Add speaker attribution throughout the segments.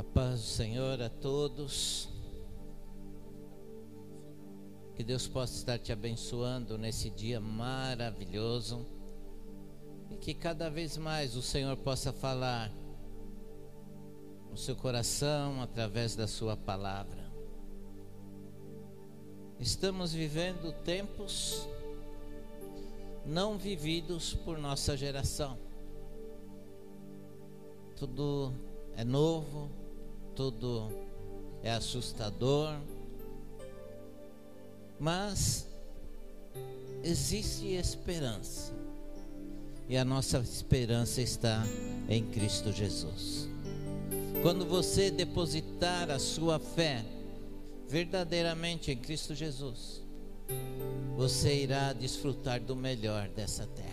Speaker 1: A paz do Senhor a todos. Que Deus possa estar te abençoando nesse dia maravilhoso. E que cada vez mais o Senhor possa falar no seu coração através da sua palavra. Estamos vivendo tempos não vividos por nossa geração. Tudo é novo, tudo é assustador, mas existe esperança. E a nossa esperança está em Cristo Jesus. Quando você depositar a sua fé verdadeiramente em Cristo Jesus, você irá desfrutar do melhor dessa terra.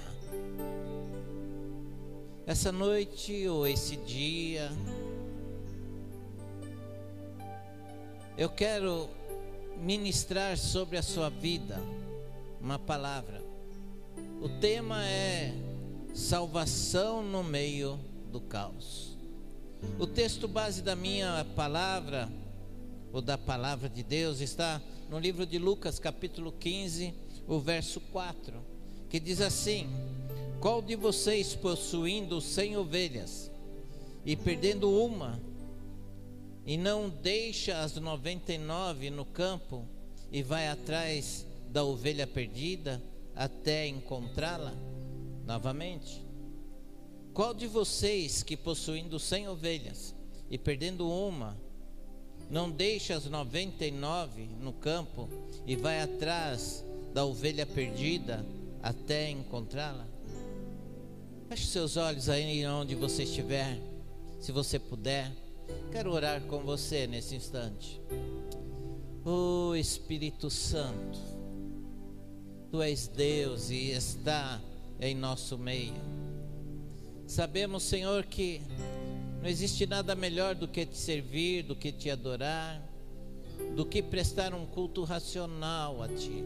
Speaker 1: Essa noite ou esse dia, eu quero ministrar sobre a sua vida uma palavra. O tema é salvação no meio do caos. O texto base da minha palavra, ou da palavra de Deus, está no livro de Lucas, capítulo 15, o verso 4, que diz assim: Qual de vocês possuindo cem ovelhas e perdendo uma, e não deixa as noventa e nove no campo e vai atrás da ovelha perdida até encontrá-la novamente? Qual de vocês que possuindo cem ovelhas e perdendo uma, não deixa as noventa e nove no campo e vai atrás da ovelha perdida até encontrá-la? Feche seus olhos aí onde você estiver, se você puder. Quero orar com você nesse instante. Oh Espírito Santo, Tu és Deus e está em nosso meio. Sabemos, Senhor, que não existe nada melhor do que te servir, do que te adorar, do que prestar um culto racional a Ti.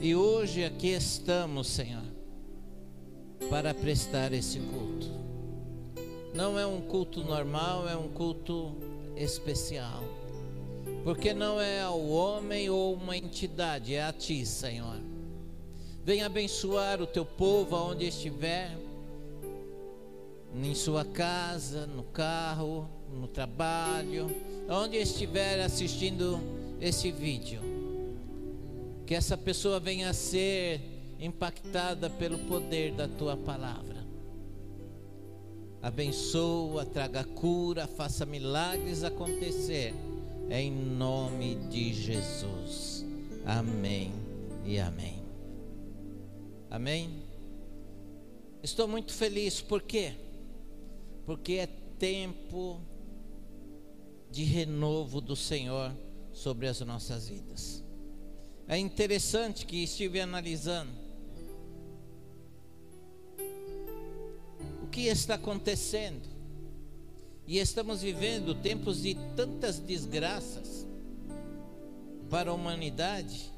Speaker 1: E hoje aqui estamos, Senhor, para prestar esse culto. Não é um culto normal, é um culto especial. Porque não é ao homem ou uma entidade, é a Ti, Senhor. Venha abençoar o Teu povo aonde estiver em sua casa, no carro, no trabalho, onde estiver assistindo esse vídeo. Que essa pessoa venha a ser impactada pelo poder da tua palavra. Abençoa, traga cura, faça milagres acontecer. Em nome de Jesus. Amém e amém. Amém. Estou muito feliz, por quê? porque é tempo de renovo do Senhor sobre as nossas vidas. É interessante que estive analisando que está acontecendo. E estamos vivendo tempos de tantas desgraças para a humanidade.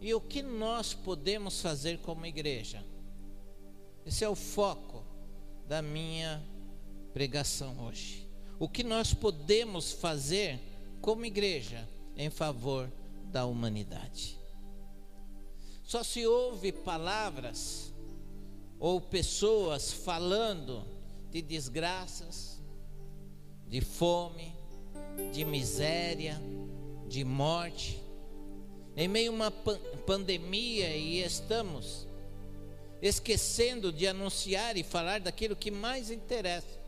Speaker 1: E o que nós podemos fazer como igreja? Esse é o foco da minha pregação hoje. O que nós podemos fazer como igreja em favor da humanidade? Só se ouve palavras ou pessoas falando de desgraças, de fome, de miséria, de morte, em meio a uma pandemia e estamos esquecendo de anunciar e falar daquilo que mais interessa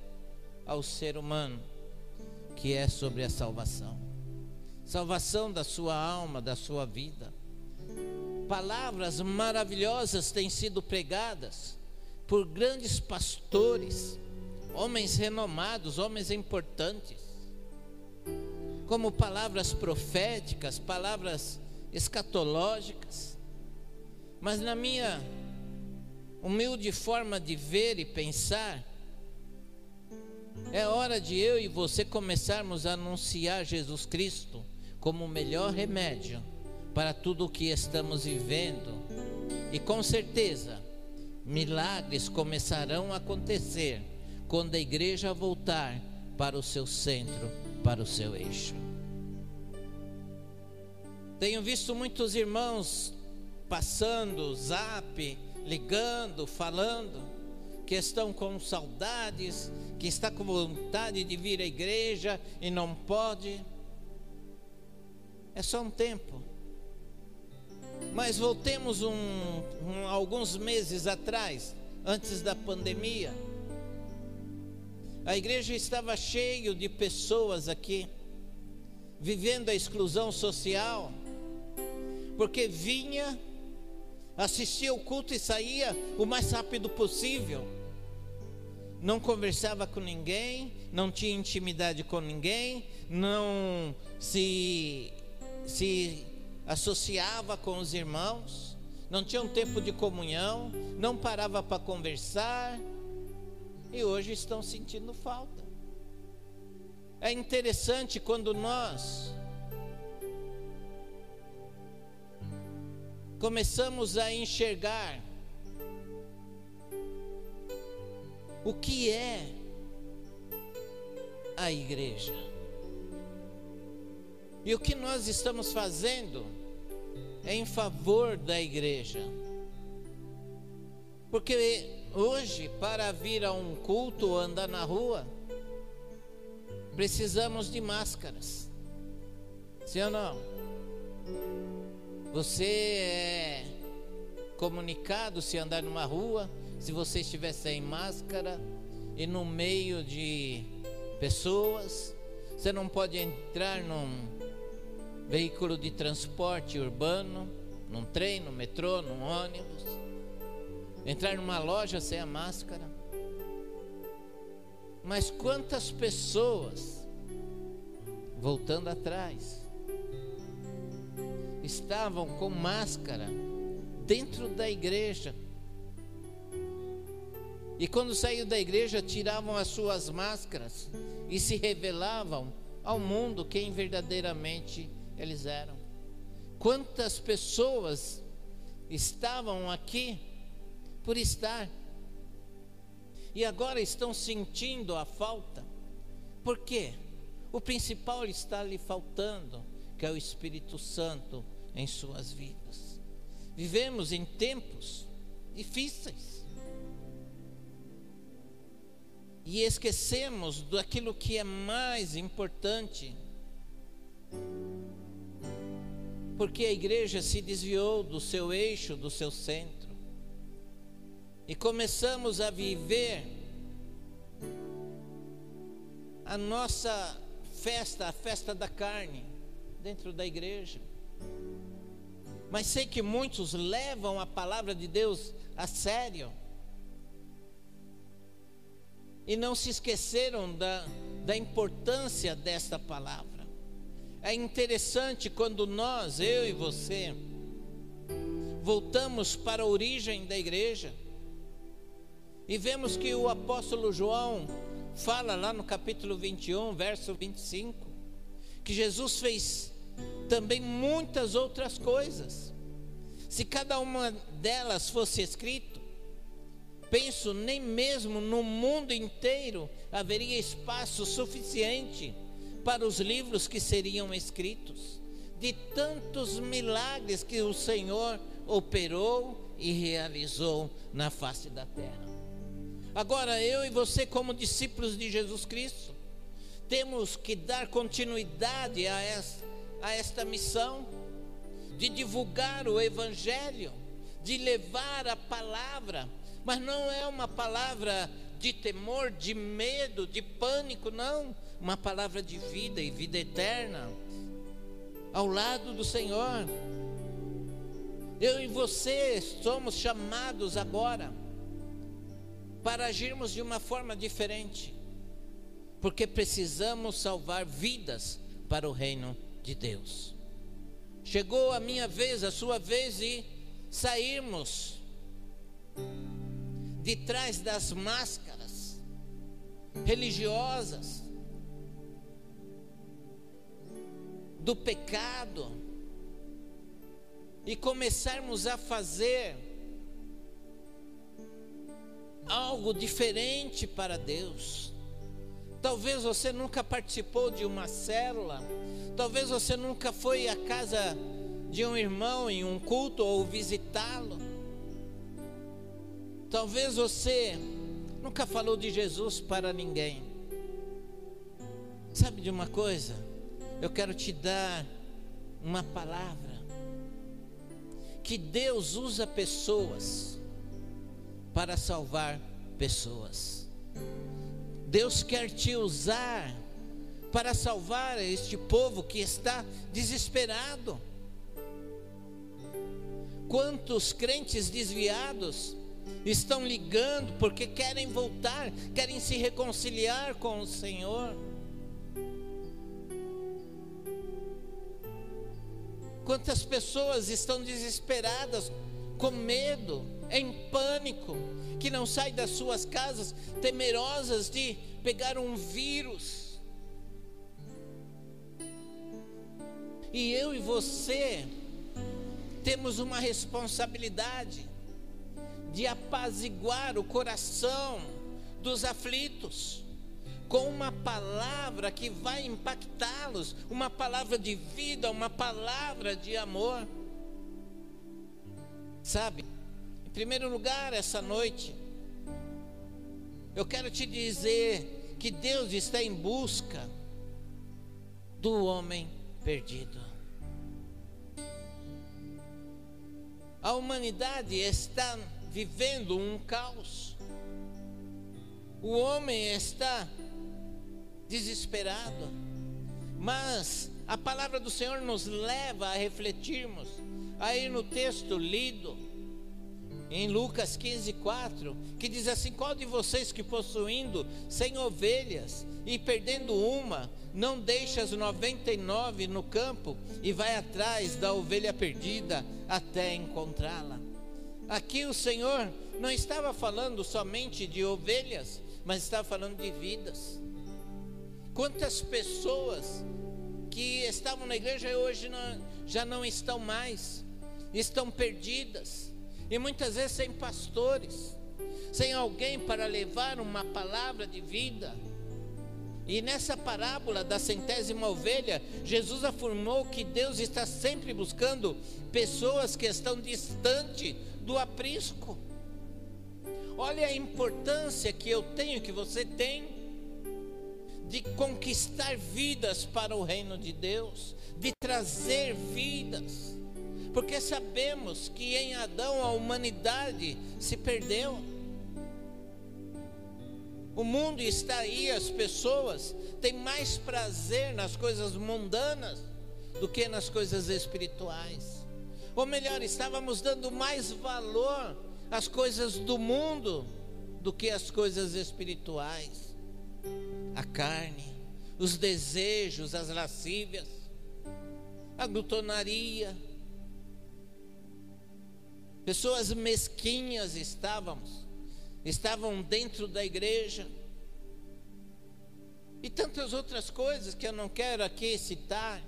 Speaker 1: ao ser humano, que é sobre a salvação salvação da sua alma, da sua vida. Palavras maravilhosas têm sido pregadas por grandes pastores, homens renomados, homens importantes, como palavras proféticas, palavras escatológicas. Mas na minha humilde forma de ver e pensar, é hora de eu e você começarmos a anunciar Jesus Cristo como o melhor remédio para tudo o que estamos vivendo. E com certeza, milagres começarão a acontecer quando a igreja voltar para o seu centro, para o seu eixo. Tenho visto muitos irmãos passando, zap, ligando, falando, que estão com saudades, que está com vontade de vir à igreja e não pode. É só um tempo. Mas voltemos um, um, alguns meses atrás, antes da pandemia. A igreja estava cheio de pessoas aqui, vivendo a exclusão social, porque vinha, assistia o culto e saía o mais rápido possível. Não conversava com ninguém, não tinha intimidade com ninguém, não se, se associava com os irmãos, não tinha um tempo de comunhão, não parava para conversar e hoje estão sentindo falta. É interessante quando nós começamos a enxergar o que é a igreja. E o que nós estamos fazendo é em favor da igreja. Porque hoje, para vir a um culto ou andar na rua, precisamos de máscaras. Sim ou não? Você é comunicado se andar numa rua, se você estiver sem máscara e no meio de pessoas, você não pode entrar num veículo de transporte urbano, num trem, no metrô, num ônibus, entrar numa loja sem a máscara. Mas quantas pessoas, voltando atrás, estavam com máscara dentro da igreja? E quando saíram da igreja, tiravam as suas máscaras e se revelavam ao mundo quem verdadeiramente eles eram. Quantas pessoas estavam aqui por estar e agora estão sentindo a falta. Por quê? O principal está lhe faltando, que é o Espírito Santo em suas vidas. Vivemos em tempos difíceis. E esquecemos daquilo que é mais importante porque a igreja se desviou do seu eixo, do seu centro. E começamos a viver a nossa festa, a festa da carne, dentro da igreja. Mas sei que muitos levam a palavra de Deus a sério. E não se esqueceram da, da importância desta palavra. É interessante quando nós, eu e você, voltamos para a origem da igreja e vemos que o apóstolo João fala lá no capítulo 21, verso 25, que Jesus fez também muitas outras coisas. Se cada uma delas fosse escrito, penso nem mesmo no mundo inteiro haveria espaço suficiente para os livros que seriam escritos, de tantos milagres que o Senhor operou e realizou na face da terra. Agora, eu e você, como discípulos de Jesus Cristo, temos que dar continuidade a esta, a esta missão de divulgar o Evangelho, de levar a palavra, mas não é uma palavra de temor, de medo, de pânico, não uma palavra de vida e vida eterna ao lado do Senhor. Eu e você somos chamados agora para agirmos de uma forma diferente, porque precisamos salvar vidas para o reino de Deus. Chegou a minha vez, a sua vez e sairmos de trás das máscaras religiosas do pecado e começarmos a fazer algo diferente para Deus. Talvez você nunca participou de uma célula, talvez você nunca foi à casa de um irmão em um culto ou visitá-lo. Talvez você nunca falou de Jesus para ninguém. Sabe de uma coisa? Eu quero te dar uma palavra que Deus usa pessoas para salvar pessoas. Deus quer te usar para salvar este povo que está desesperado. Quantos crentes desviados estão ligando porque querem voltar, querem se reconciliar com o Senhor. Quantas pessoas estão desesperadas, com medo, em pânico, que não saem das suas casas, temerosas de pegar um vírus. E eu e você temos uma responsabilidade de apaziguar o coração dos aflitos com uma palavra que vai impactá-los, uma palavra de vida, uma palavra de amor. Sabe? Em primeiro lugar, essa noite, eu quero te dizer que Deus está em busca do homem perdido. A humanidade está vivendo um caos. O homem está desesperado. Mas a palavra do Senhor nos leva a refletirmos. Aí no texto lido, em Lucas 15, 4, que diz assim: Qual de vocês que possuindo cem ovelhas e perdendo uma, não deixa as 99 no campo e vai atrás da ovelha perdida até encontrá-la? Aqui o Senhor não estava falando somente de ovelhas, mas estava falando de vidas. Quantas pessoas que estavam na igreja hoje não, já não estão mais, estão perdidas, e muitas vezes sem pastores, sem alguém para levar uma palavra de vida. E nessa parábola da centésima ovelha, Jesus afirmou que Deus está sempre buscando pessoas que estão distante do aprisco. Olha a importância que eu tenho, que você tem de conquistar vidas para o reino de Deus, de trazer vidas, porque sabemos que em Adão a humanidade se perdeu. O mundo está aí, as pessoas têm mais prazer nas coisas mundanas do que nas coisas espirituais. Ou melhor, estávamos dando mais valor às coisas do mundo do que às coisas espirituais a carne, os desejos, as lascívias, a glutonaria. Pessoas mesquinhas estávamos, estavam dentro da igreja. E tantas outras coisas que eu não quero aqui citar,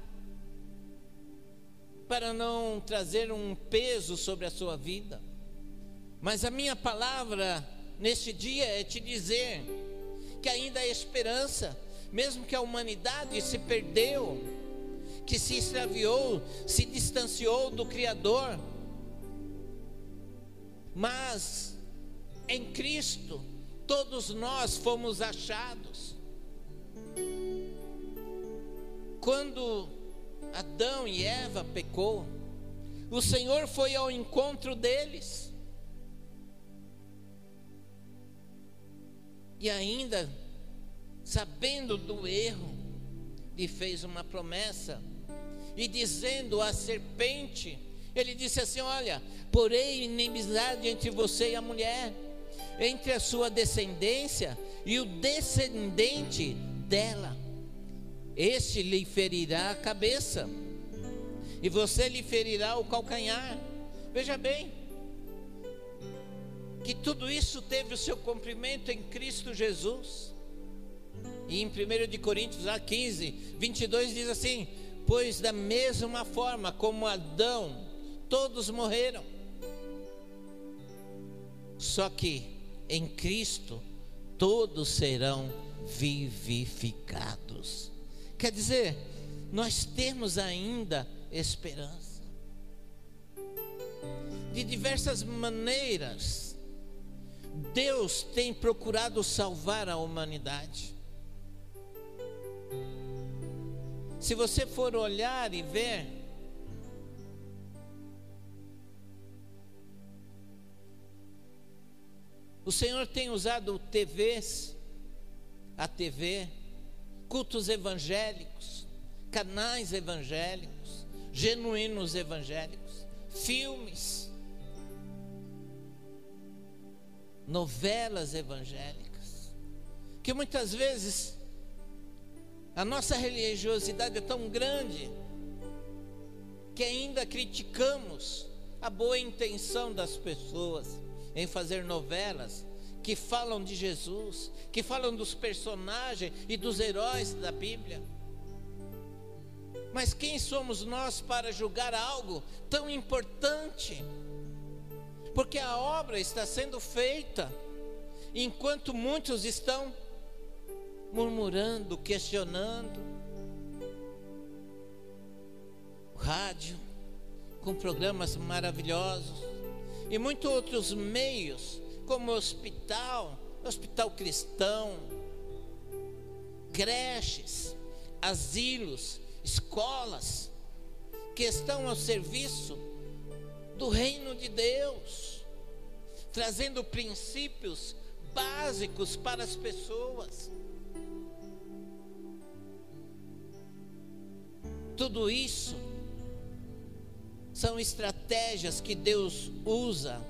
Speaker 1: para não trazer um peso sobre a sua vida. Mas a minha palavra neste dia é te dizer que ainda há esperança, mesmo que a humanidade se perdeu, que se extraviou, se distanciou do Criador. Mas em Cristo, todos nós fomos achados. Quando Adão e Eva pecou, o Senhor foi ao encontro deles E ainda, sabendo do erro, lhe fez uma promessa. E dizendo à serpente, ele disse assim: Olha, porém inimizade entre você e a mulher, entre a sua descendência e o descendente dela. Este lhe ferirá a cabeça, e você lhe ferirá o calcanhar. Veja bem, que tudo isso teve o seu cumprimento em Cristo Jesus. E em 1 de Coríntios 15, 22 diz assim: Pois da mesma forma como Adão, todos morreram. Só que em Cristo, todos serão vivificados. Quer dizer, nós temos ainda esperança. De diversas maneiras, Deus tem procurado salvar a humanidade. Se você for olhar e ver, o Senhor tem usado TVs, a TV, cultos evangélicos, canais evangélicos, genuínos evangélicos, filmes, novelas evangélicas, que muitas vezes a nossa religiosidade é tão grande que ainda criticamos a boa intenção das pessoas em fazer novelas que falam de Jesus, que falam dos personagens e dos heróis da Bíblia. Mas quem somos nós para julgar algo tão importante? Porque a obra está sendo feita, enquanto muitos estão murmurando, questionando. Rádio, com programas maravilhosos, e muitos outros meios, como hospital, hospital cristão, creches, asilos, escolas, que estão ao serviço do reino de Deus, trazendo princípios básicos para as pessoas. Tudo isso são estratégias que Deus usa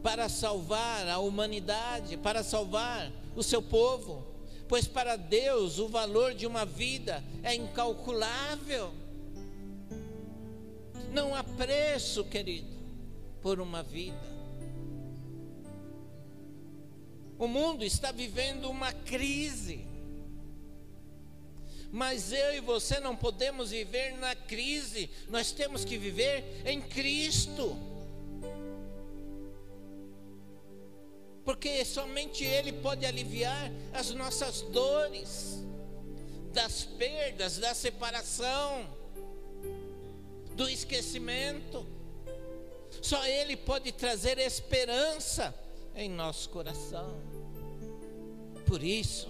Speaker 1: para salvar a humanidade, para salvar o seu povo, pois para Deus o valor de uma vida é incalculável. Não há preço, querido, por uma vida. O mundo está vivendo uma crise. Mas eu e você não podemos viver na crise, nós temos que viver em Cristo. Porque somente Ele pode aliviar as nossas dores, das perdas, da separação, do esquecimento. Só Ele pode trazer esperança em nosso coração. Por isso,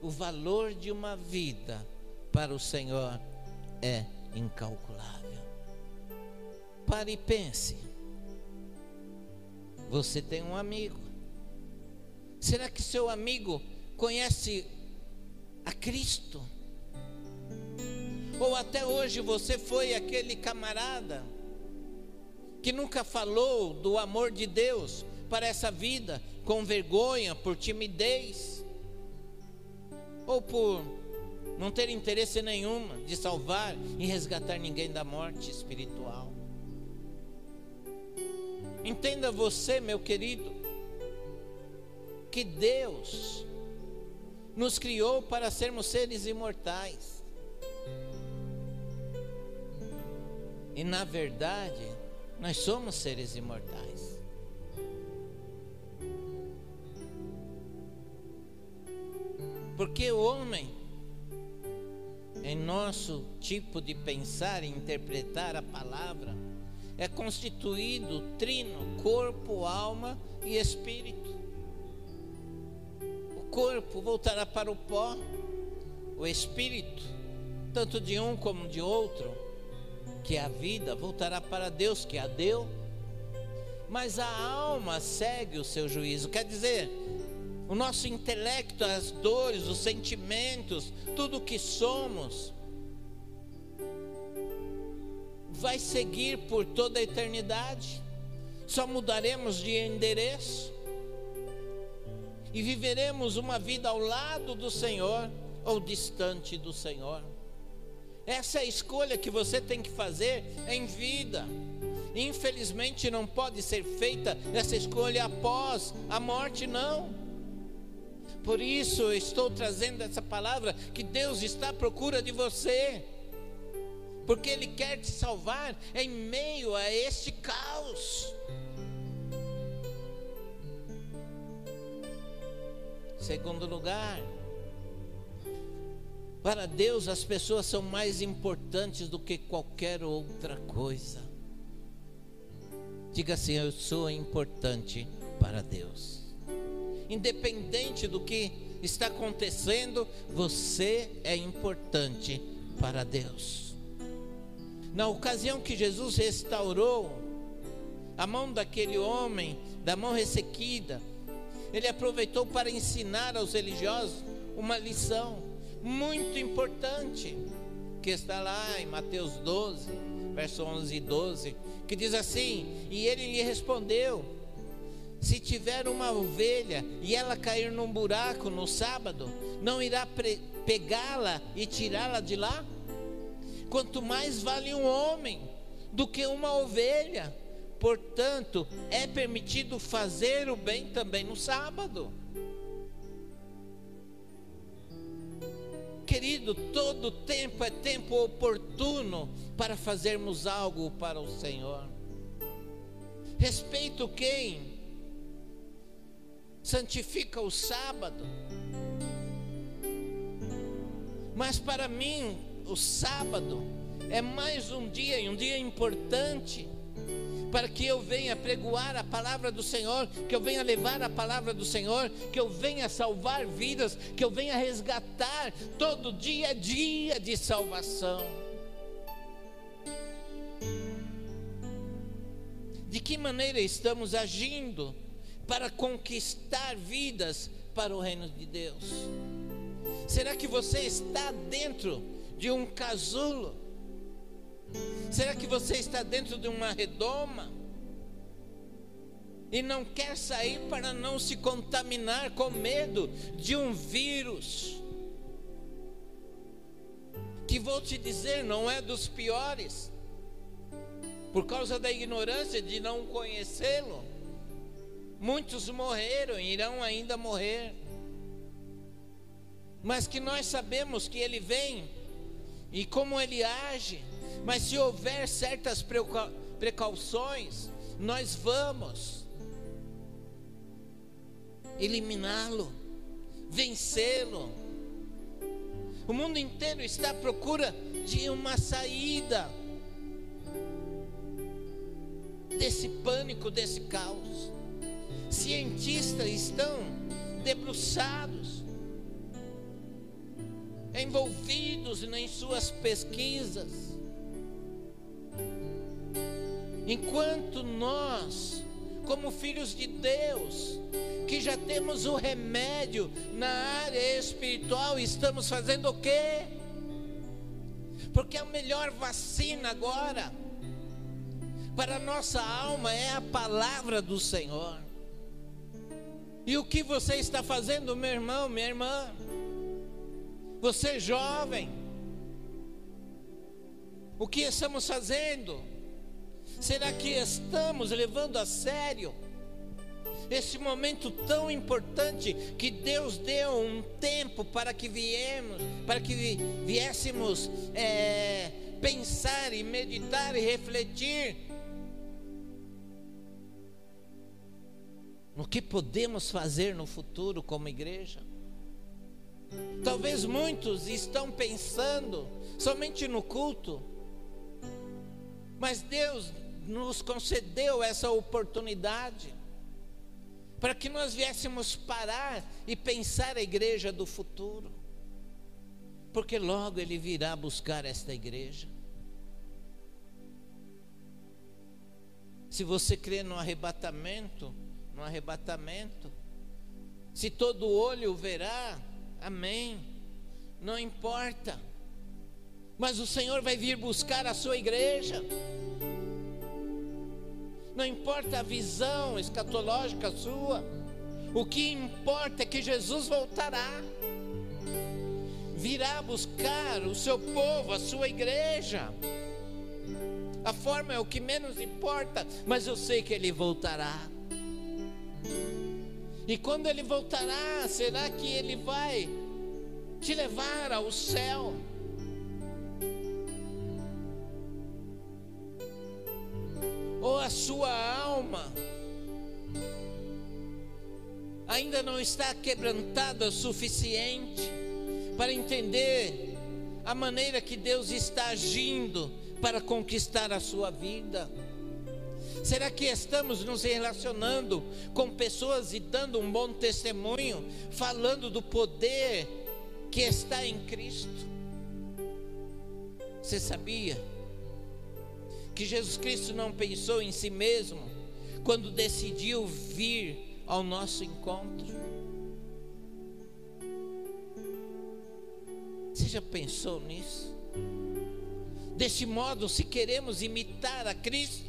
Speaker 1: o valor de uma vida para o Senhor é incalculável. Pare e pense. Você tem um amigo. Será que seu amigo conhece a Cristo? Ou até hoje você foi aquele camarada que nunca falou do amor de Deus para essa vida, com vergonha, por timidez? ou por não ter interesse nenhuma de salvar e resgatar ninguém da morte espiritual. Entenda você, meu querido, que Deus nos criou para sermos seres imortais. E na verdade, nós somos seres imortais. Porque o homem, em nosso tipo de pensar e interpretar a palavra, é constituído trino, corpo, alma e espírito. O corpo voltará para o pó, o espírito, tanto de um como de outro, que é a vida, voltará para Deus, que a deu. Mas a alma segue o seu juízo, quer dizer, o nosso intelecto, as dores, os sentimentos, tudo o que somos, vai seguir por toda a eternidade. Só mudaremos de endereço e viveremos uma vida ao lado do Senhor ou distante do Senhor. Essa é a escolha que você tem que fazer em vida. Infelizmente não pode ser feita essa escolha após a morte, não. Por isso eu estou trazendo essa palavra que Deus está à procura de você. Porque Ele quer te salvar em meio a este caos. Segundo lugar, para Deus as pessoas são mais importantes do que qualquer outra coisa. Diga assim: Eu sou importante para Deus. Independente do que está acontecendo, você é importante para Deus. Na ocasião que Jesus restaurou a mão daquele homem, da mão ressequida, ele aproveitou para ensinar aos religiosos uma lição muito importante, que está lá em Mateus 12, verso 11 e 12, que diz assim: E ele lhe respondeu: Se tiver uma ovelha e ela cair num buraco no sábado, não irá pegá-la e tirá-la de lá? Quanto mais vale um homem do que uma ovelha. Portanto, é permitido fazer o bem também no sábado. Querido, todo tempo é tempo oportuno para fazermos algo para o Senhor. Respeito quem santifica o sábado. Mas para mim, o sábado é mais um dia, e um dia importante para que eu venha pregoar a palavra do Senhor, que eu venha levar a palavra do Senhor, que eu venha salvar vidas, que eu venha resgatar todo dia a dia de salvação. De que maneira estamos agindo para conquistar vidas para o reino de Deus? Será que você está dentro de um casulo? Será que você está dentro de uma redoma? E não quer sair para não se contaminar com medo de um vírus? Que vou te dizer, não é dos piores, por causa da ignorância de não conhecê-lo. Muitos morreram e irão ainda morrer. Mas que nós sabemos que ele vem e como ele age. Mas se houver certas precauções, nós vamos eliminá-lo, vencê-lo. O mundo inteiro está à procura de uma saída desse pânico, desse caos. Cientistas estão debruçados, envolvidos em suas pesquisas Enquanto nós, como filhos de Deus, que já temos o remédio na área espiritual, estamos fazendo o quê? Porque a melhor vacina agora para a nossa alma é a palavra do Senhor. E o que você está fazendo, meu irmão, minha irmã? Você jovem, o que estamos fazendo? Será que estamos levando a sério esse momento tão importante que Deus deu um tempo para que viemos, para que viéssemos é, pensar e meditar e refletir no que podemos fazer no futuro como igreja? Talvez muitos estão pensando somente no culto, mas Deus nos concedeu essa oportunidade para que nós viéssemos parar e pensar a igreja do futuro, porque logo Ele virá buscar esta igreja. Se você crê no arrebatamento, no arrebatamento, se todo olho verá, amém, não importa, mas o Senhor vai vir buscar a sua igreja não importa a visão escatológica sua, o que importa é que Jesus voltará, virá buscar o seu povo, a sua igreja. A forma é o que menos importa, mas eu sei que ele voltará. E quando ele voltará, será que ele vai te levar ao céu? Sua alma ainda não está quebrantada o suficiente para entender a maneira que Deus está agindo para conquistar a sua vida? Será que estamos nos relacionando com pessoas e dando um bom testemunho, falando do poder que está em Cristo? Você sabia que Jesus Cristo não pensou em si mesmo quando decidiu vir ao nosso encontro? Você já pensou nisso? Deste modo, se queremos imitar a Cristo,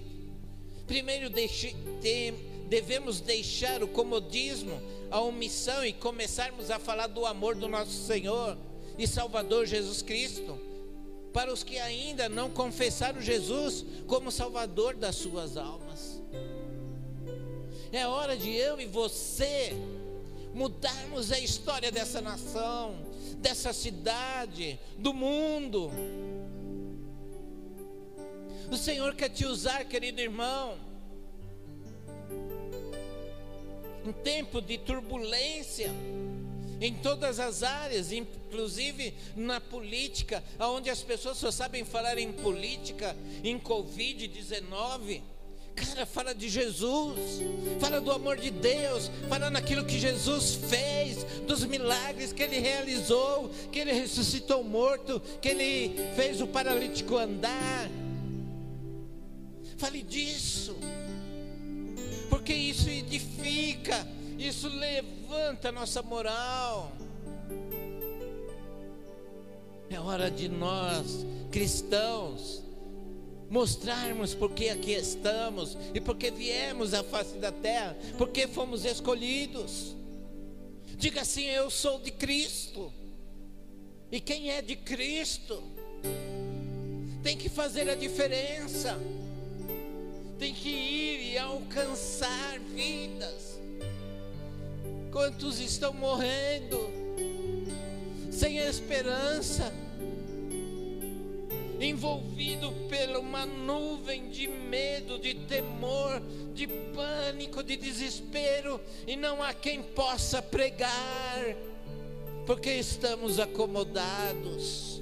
Speaker 1: primeiro deixe, tem, devemos deixar o comodismo, a omissão e começarmos a falar do amor do nosso Senhor e Salvador Jesus Cristo. Para os que ainda não confessaram Jesus como Salvador das suas almas, é hora de eu e você mudarmos a história dessa nação, dessa cidade, do mundo. O Senhor quer te usar, querido irmão. Em tempo de turbulência, em todas as áreas, inclusive na política, onde as pessoas só sabem falar em política, em Covid-19. Cara, fala de Jesus, fala do amor de Deus, fala naquilo que Jesus fez, dos milagres que ele realizou, que ele ressuscitou o morto, que ele fez o paralítico andar. Fale disso, porque isso edifica, isso levanta a nossa moral. É hora de nós, cristãos, mostrarmos porque aqui estamos e porque viemos à face da terra, porque fomos escolhidos. Diga assim: Eu sou de Cristo. E quem é de Cristo tem que fazer a diferença tem que ir e alcançar vidas. Quantos estão morrendo sem esperança, envolvido por uma nuvem de medo, de temor, de pânico, de desespero, e não há quem possa pregar, porque estamos acomodados.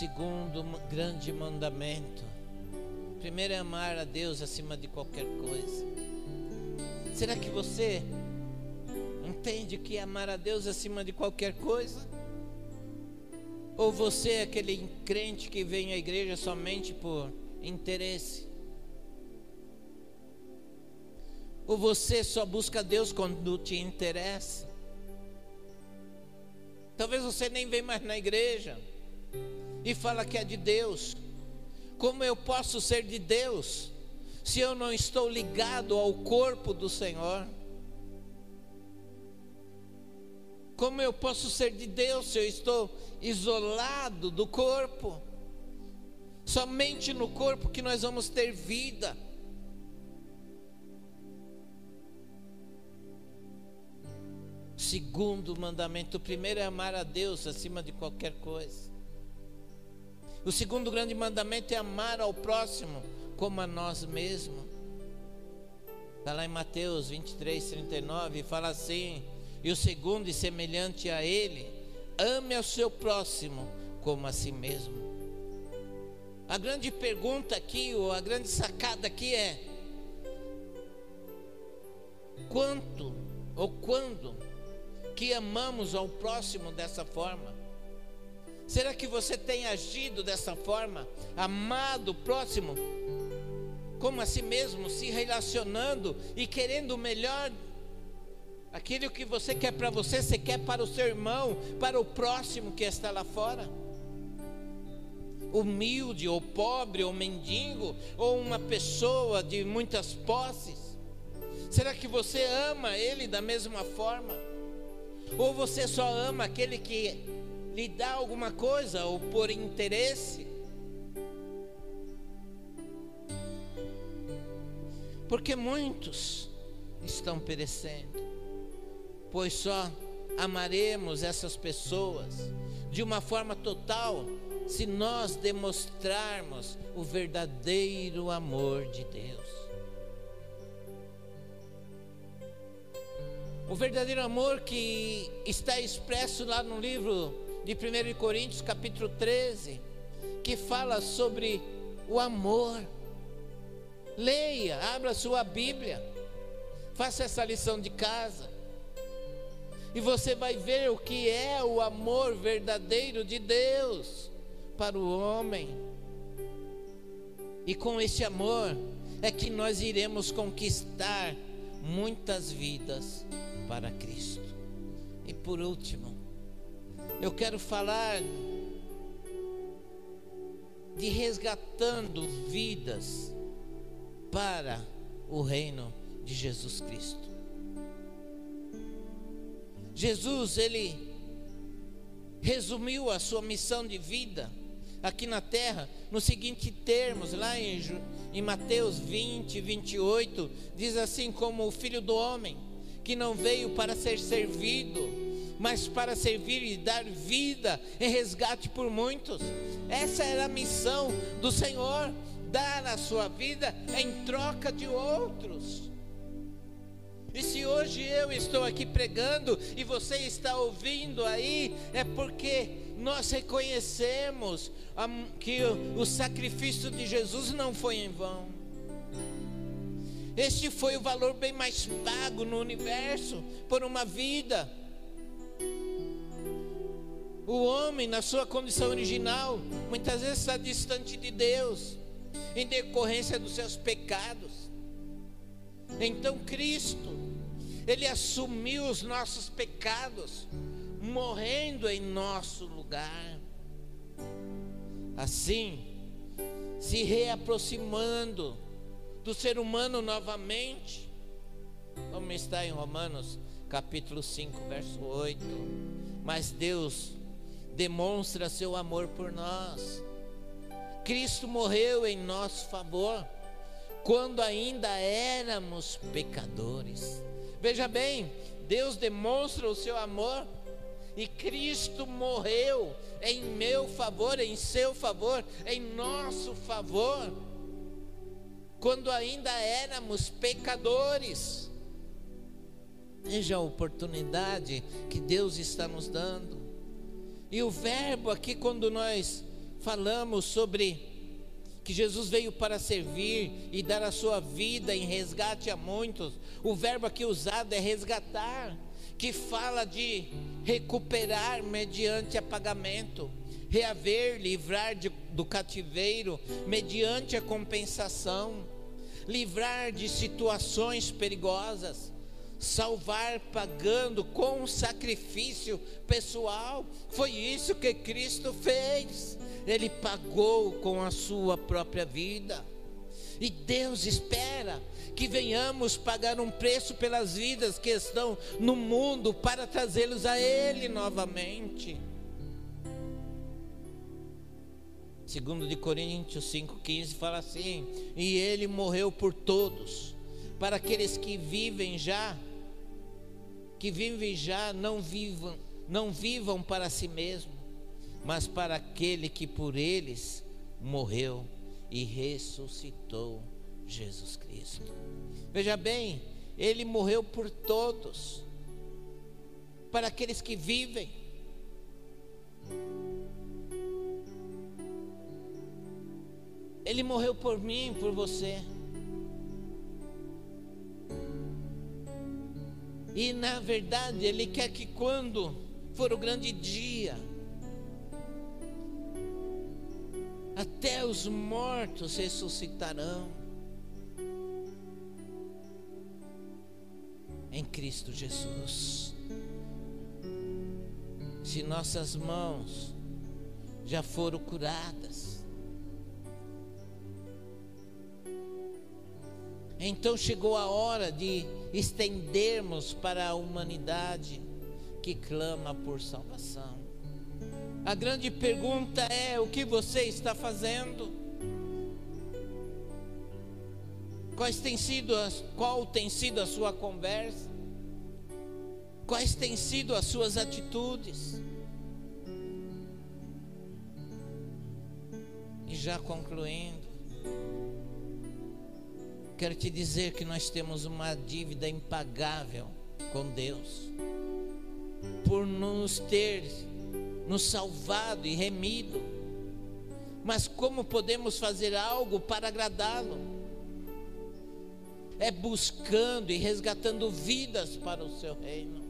Speaker 1: Segundo grande mandamento. Primeiro é amar a Deus acima de qualquer coisa. Será que você entende que é amar a Deus acima de qualquer coisa? Ou você é aquele crente que vem à igreja somente por interesse? Ou você só busca Deus quando te interessa? Talvez você nem vem mais na igreja e fala que é de Deus. Como eu posso ser de Deus se eu não estou ligado ao corpo do Senhor? Como eu posso ser de Deus se eu estou isolado do corpo? Somente no corpo que nós vamos ter vida. Segundo mandamento, o primeiro é amar a Deus acima de qualquer coisa. O segundo grande mandamento é amar ao próximo como a nós mesmos. Está lá em Mateus 23, 39, fala assim: e o segundo, e semelhante a ele, ame ao seu próximo como a si mesmo. A grande pergunta aqui, ou a grande sacada aqui é: quanto ou quando que amamos ao próximo dessa forma? Será que você tem agido dessa forma? Amado o próximo como a si mesmo, se relacionando e querendo o melhor Aquilo que você quer para você, você quer para o seu irmão, para o próximo que está lá fora. Humilde, ou pobre, ou mendigo, ou uma pessoa de muitas posses. Será que você ama ele da mesma forma? Ou você só ama aquele que lhe dá alguma coisa ou por interesse. Porque muitos estão perecendo, pois só amaremos essas pessoas de uma forma total se nós demonstrarmos o verdadeiro amor de Deus. O verdadeiro amor que está expresso lá no livro de 1 Coríntios, capítulo 13, que fala sobre o amor. Leia, abra sua Bíblia, faça essa lição de casa, e você vai ver o que é o amor verdadeiro de Deus para o homem. E com esse amor é que nós iremos conquistar muitas vidas para Cristo. E por último, eu quero falar de resgatando vidas para o reino de Jesus Cristo. Jesus, ele resumiu a sua missão de vida aqui na terra nos seguintes termos, lá em, em Mateus 20, 28, diz assim: como o filho do homem, que não veio para ser servido, mas para servir e dar vida em resgate por muitos. Essa era a missão do Senhor, dar a sua vida em troca de outros. E se hoje eu estou aqui pregando e você está ouvindo aí, é porque nós reconhecemos que o sacrifício de Jesus não foi em vão. Este foi o valor bem mais pago no universo por uma vida. O homem, na sua condição original, muitas vezes está distante de Deus, em decorrência dos seus pecados. Então Cristo, Ele assumiu os nossos pecados, morrendo em nosso lugar. Assim, se reaproximando do ser humano novamente, como está em Romanos capítulo 5, verso 8. Mas Deus demonstra seu amor por nós. Cristo morreu em nosso favor quando ainda éramos pecadores. Veja bem, Deus demonstra o seu amor e Cristo morreu em meu favor, em seu favor, em nosso favor, quando ainda éramos pecadores. Veja a oportunidade que Deus está nos dando. E o verbo aqui, quando nós falamos sobre que Jesus veio para servir e dar a sua vida em resgate a muitos, o verbo aqui usado é resgatar, que fala de recuperar mediante apagamento, reaver, livrar de, do cativeiro mediante a compensação, livrar de situações perigosas salvar pagando com sacrifício pessoal. Foi isso que Cristo fez. Ele pagou com a sua própria vida. E Deus espera que venhamos pagar um preço pelas vidas que estão no mundo para trazê-los a Ele novamente. Segundo de Coríntios 5,15 fala assim: E Ele morreu por todos, para aqueles que vivem já que vivem já não vivam, não vivam para si mesmo, mas para aquele que por eles morreu e ressuscitou Jesus Cristo. Veja bem, ele morreu por todos, para aqueles que vivem. Ele morreu por mim, por você. E na verdade, Ele quer que quando for o grande dia, até os mortos ressuscitarão em Cristo Jesus. Se nossas mãos já foram curadas, Então chegou a hora de estendermos para a humanidade que clama por salvação. A grande pergunta é: o que você está fazendo? Quais tem sido as, qual tem sido a sua conversa? Quais têm sido as suas atitudes? E já concluindo, quero te dizer que nós temos uma dívida impagável com Deus, por nos ter nos salvado e remido. Mas como podemos fazer algo para agradá-lo? É buscando e resgatando vidas para o seu reino.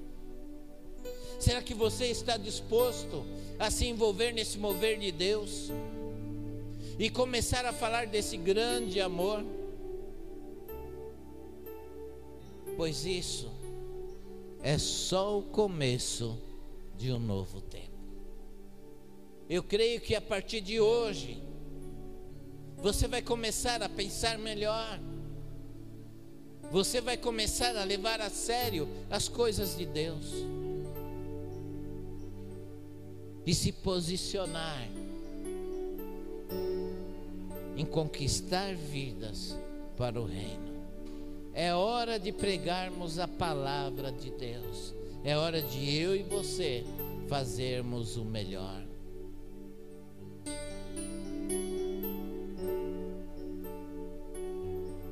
Speaker 1: Será que você está disposto a se envolver nesse mover de Deus? E começar a falar desse grande amor? Pois isso é só o começo de um novo tempo. Eu creio que a partir de hoje, você vai começar a pensar melhor. Você vai começar a levar a sério as coisas de Deus. E se posicionar em conquistar vidas para o reino. É hora de pregarmos a palavra de Deus. É hora de eu e você fazermos o melhor.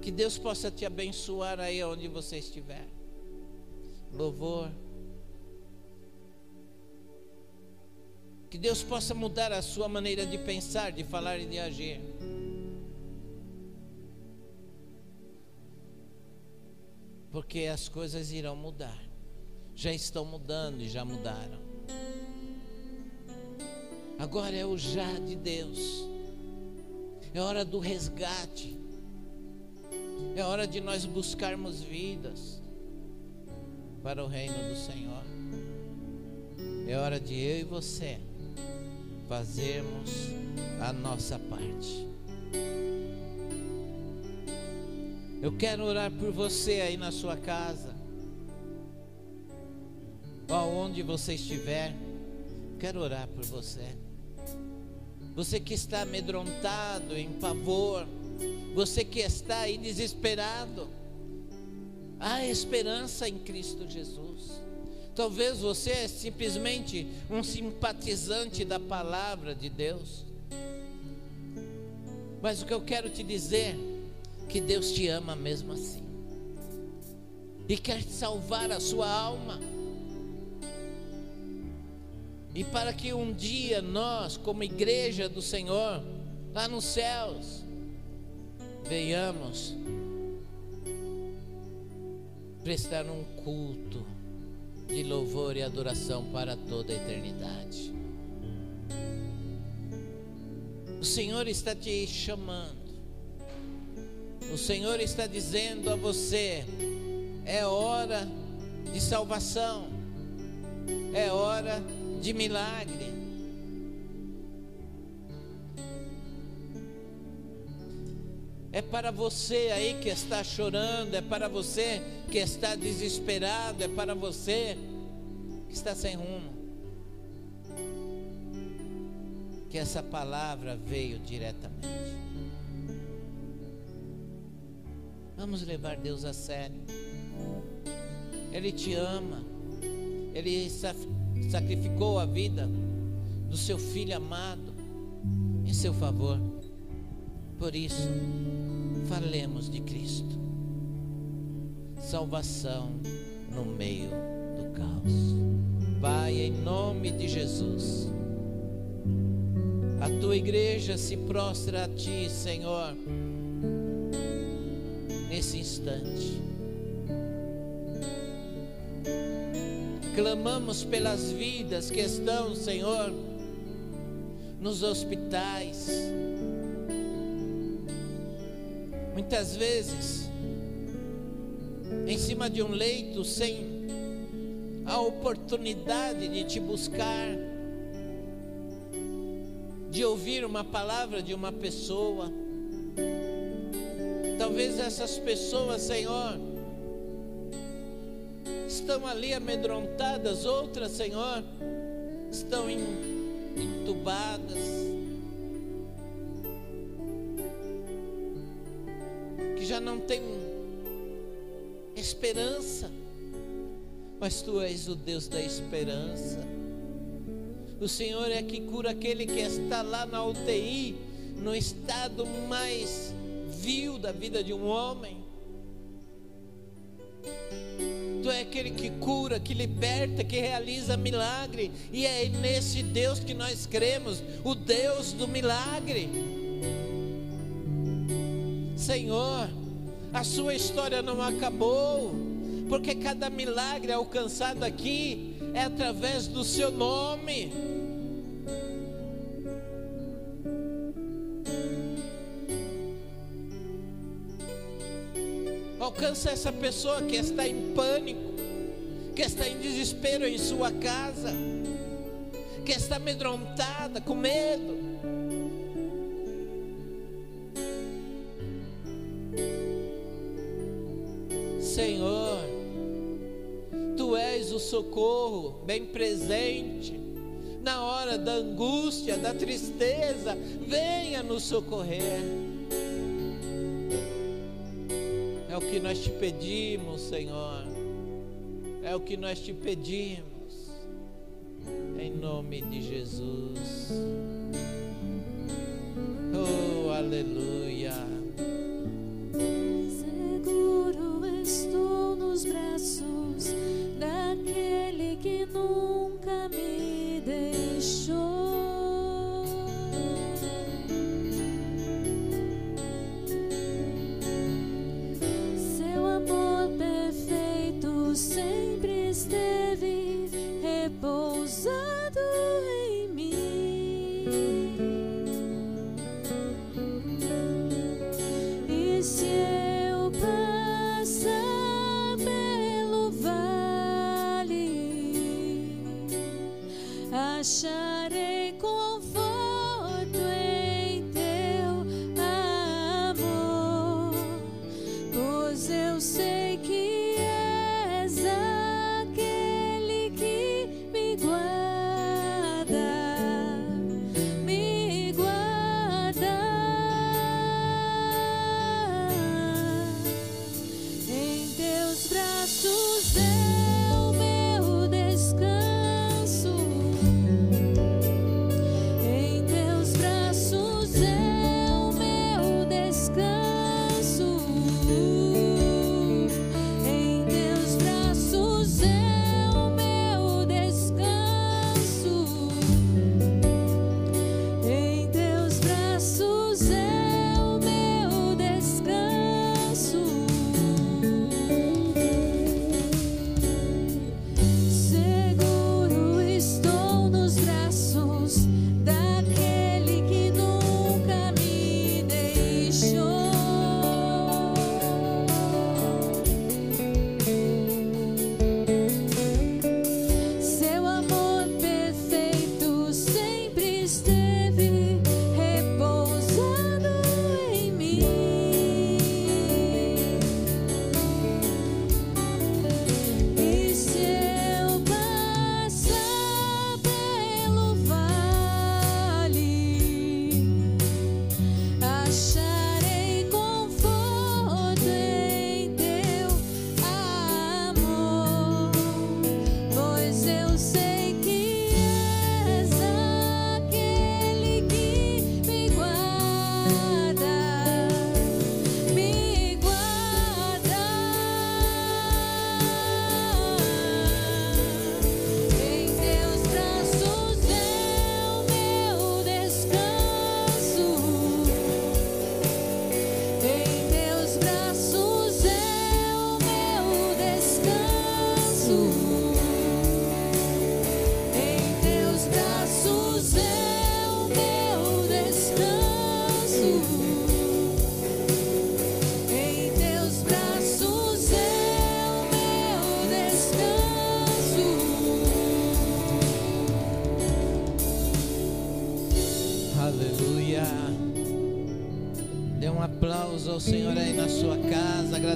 Speaker 1: Que Deus possa te abençoar aí onde você estiver. Louvor. Que Deus possa mudar a sua maneira de pensar, de falar e de agir. Porque as coisas irão mudar. Já estão mudando e já mudaram. Agora é o já de Deus. É hora do resgate. É hora de nós buscarmos vidas para o reino do Senhor. É hora de eu e você fazermos a nossa parte. Eu quero orar por você aí na sua casa, aonde você estiver. Quero orar por você. Você que está amedrontado, em pavor, você que está aí desesperado, há esperança em Cristo Jesus. Talvez você é simplesmente um simpatizante da palavra de Deus. Mas o que eu quero te dizer que Deus te ama mesmo assim. E quer salvar a sua alma. E para que um dia nós, como igreja do Senhor, lá nos céus, venhamos prestar um culto de louvor e adoração para toda a eternidade. O Senhor está te chamando. O Senhor está dizendo a você: é hora de salvação, é hora de milagre. É para você aí que está chorando, é para você que está desesperado, é para você que está sem rumo. Que essa palavra veio diretamente. Vamos levar Deus a sério. Ele te ama. Ele sacrificou a vida do seu filho amado em seu favor. Por isso, falemos de Cristo. Salvação no meio do caos. Pai, em nome de Jesus, a tua igreja se prostra a ti, Senhor, nesse instante. Clamamos pelas vidas que estão, Senhor, nos hospitais, Muitas vezes, em cima de um leito, sem a oportunidade de te buscar, de ouvir uma palavra de uma pessoa. Talvez essas pessoas, Senhor, estão ali amedrontadas, outras, Senhor, estão entubadas já não tem esperança, mas tu és o Deus da esperança. O Senhor é que cura aquele que está lá na UTI, no estado mais vil da vida de um homem. Tu é aquele que cura, que liberta, que realiza milagre, e é nesse Deus que nós cremos, o Deus do milagre. Senhor, a sua história não acabou, porque cada milagre alcançado aqui é através do seu nome. Alcança essa pessoa que está em pânico, que está em desespero em sua casa, que está amedrontada, com medo. Senhor, Tu és o socorro bem presente na hora da angústia, da tristeza, venha nos socorrer. O que nós te pedimos, Senhor. É o que nós te pedimos. Em nome de Jesus. Oh, aleluia.
Speaker 2: Acharei conforto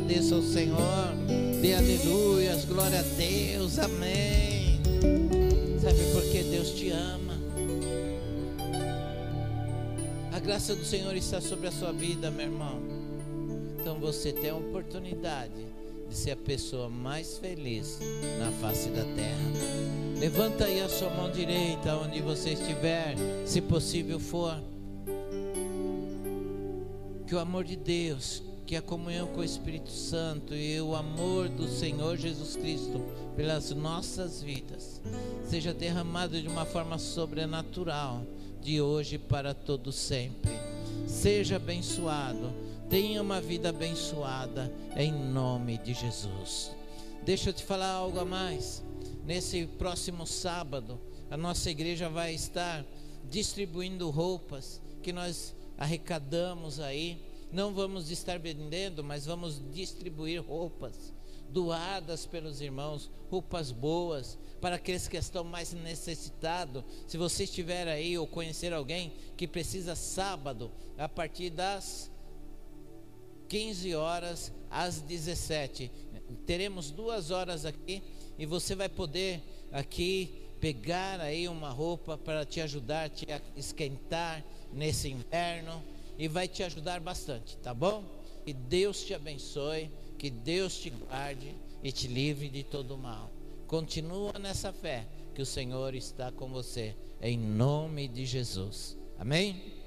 Speaker 1: Agradeça ao Senhor. Dê aleluias. Glória a Deus. Amém. Sabe por que Deus te ama? A graça do Senhor está sobre a sua vida, meu irmão. Então você tem a oportunidade de ser a pessoa mais feliz na face da terra. Levanta aí a sua mão direita onde você estiver, se possível for. Que o amor de Deus, que a comunhão com o Espírito Santo e o amor do Senhor Jesus Cristo pelas nossas vidas seja derramado de uma forma sobrenatural de hoje para todo sempre. Seja abençoado, tenha uma vida abençoada em nome de Jesus. Deixa eu te falar algo a mais. Nesse próximo sábado, a nossa igreja vai estar distribuindo roupas que nós arrecadamos aí. Não vamos estar vendendo, mas vamos distribuir roupas doadas pelos irmãos, roupas boas para aqueles que estão mais necessitados. Se você estiver aí ou conhecer alguém que precisa sábado, a partir das 15 horas às 17, teremos duas horas aqui e você vai poder aqui pegar aí uma roupa para te ajudar, te esquentar nesse inverno e vai te ajudar bastante, tá bom? Que Deus te abençoe, que Deus te guarde e te livre de todo mal. Continua nessa fé que o Senhor está com você, em nome de Jesus. Amém?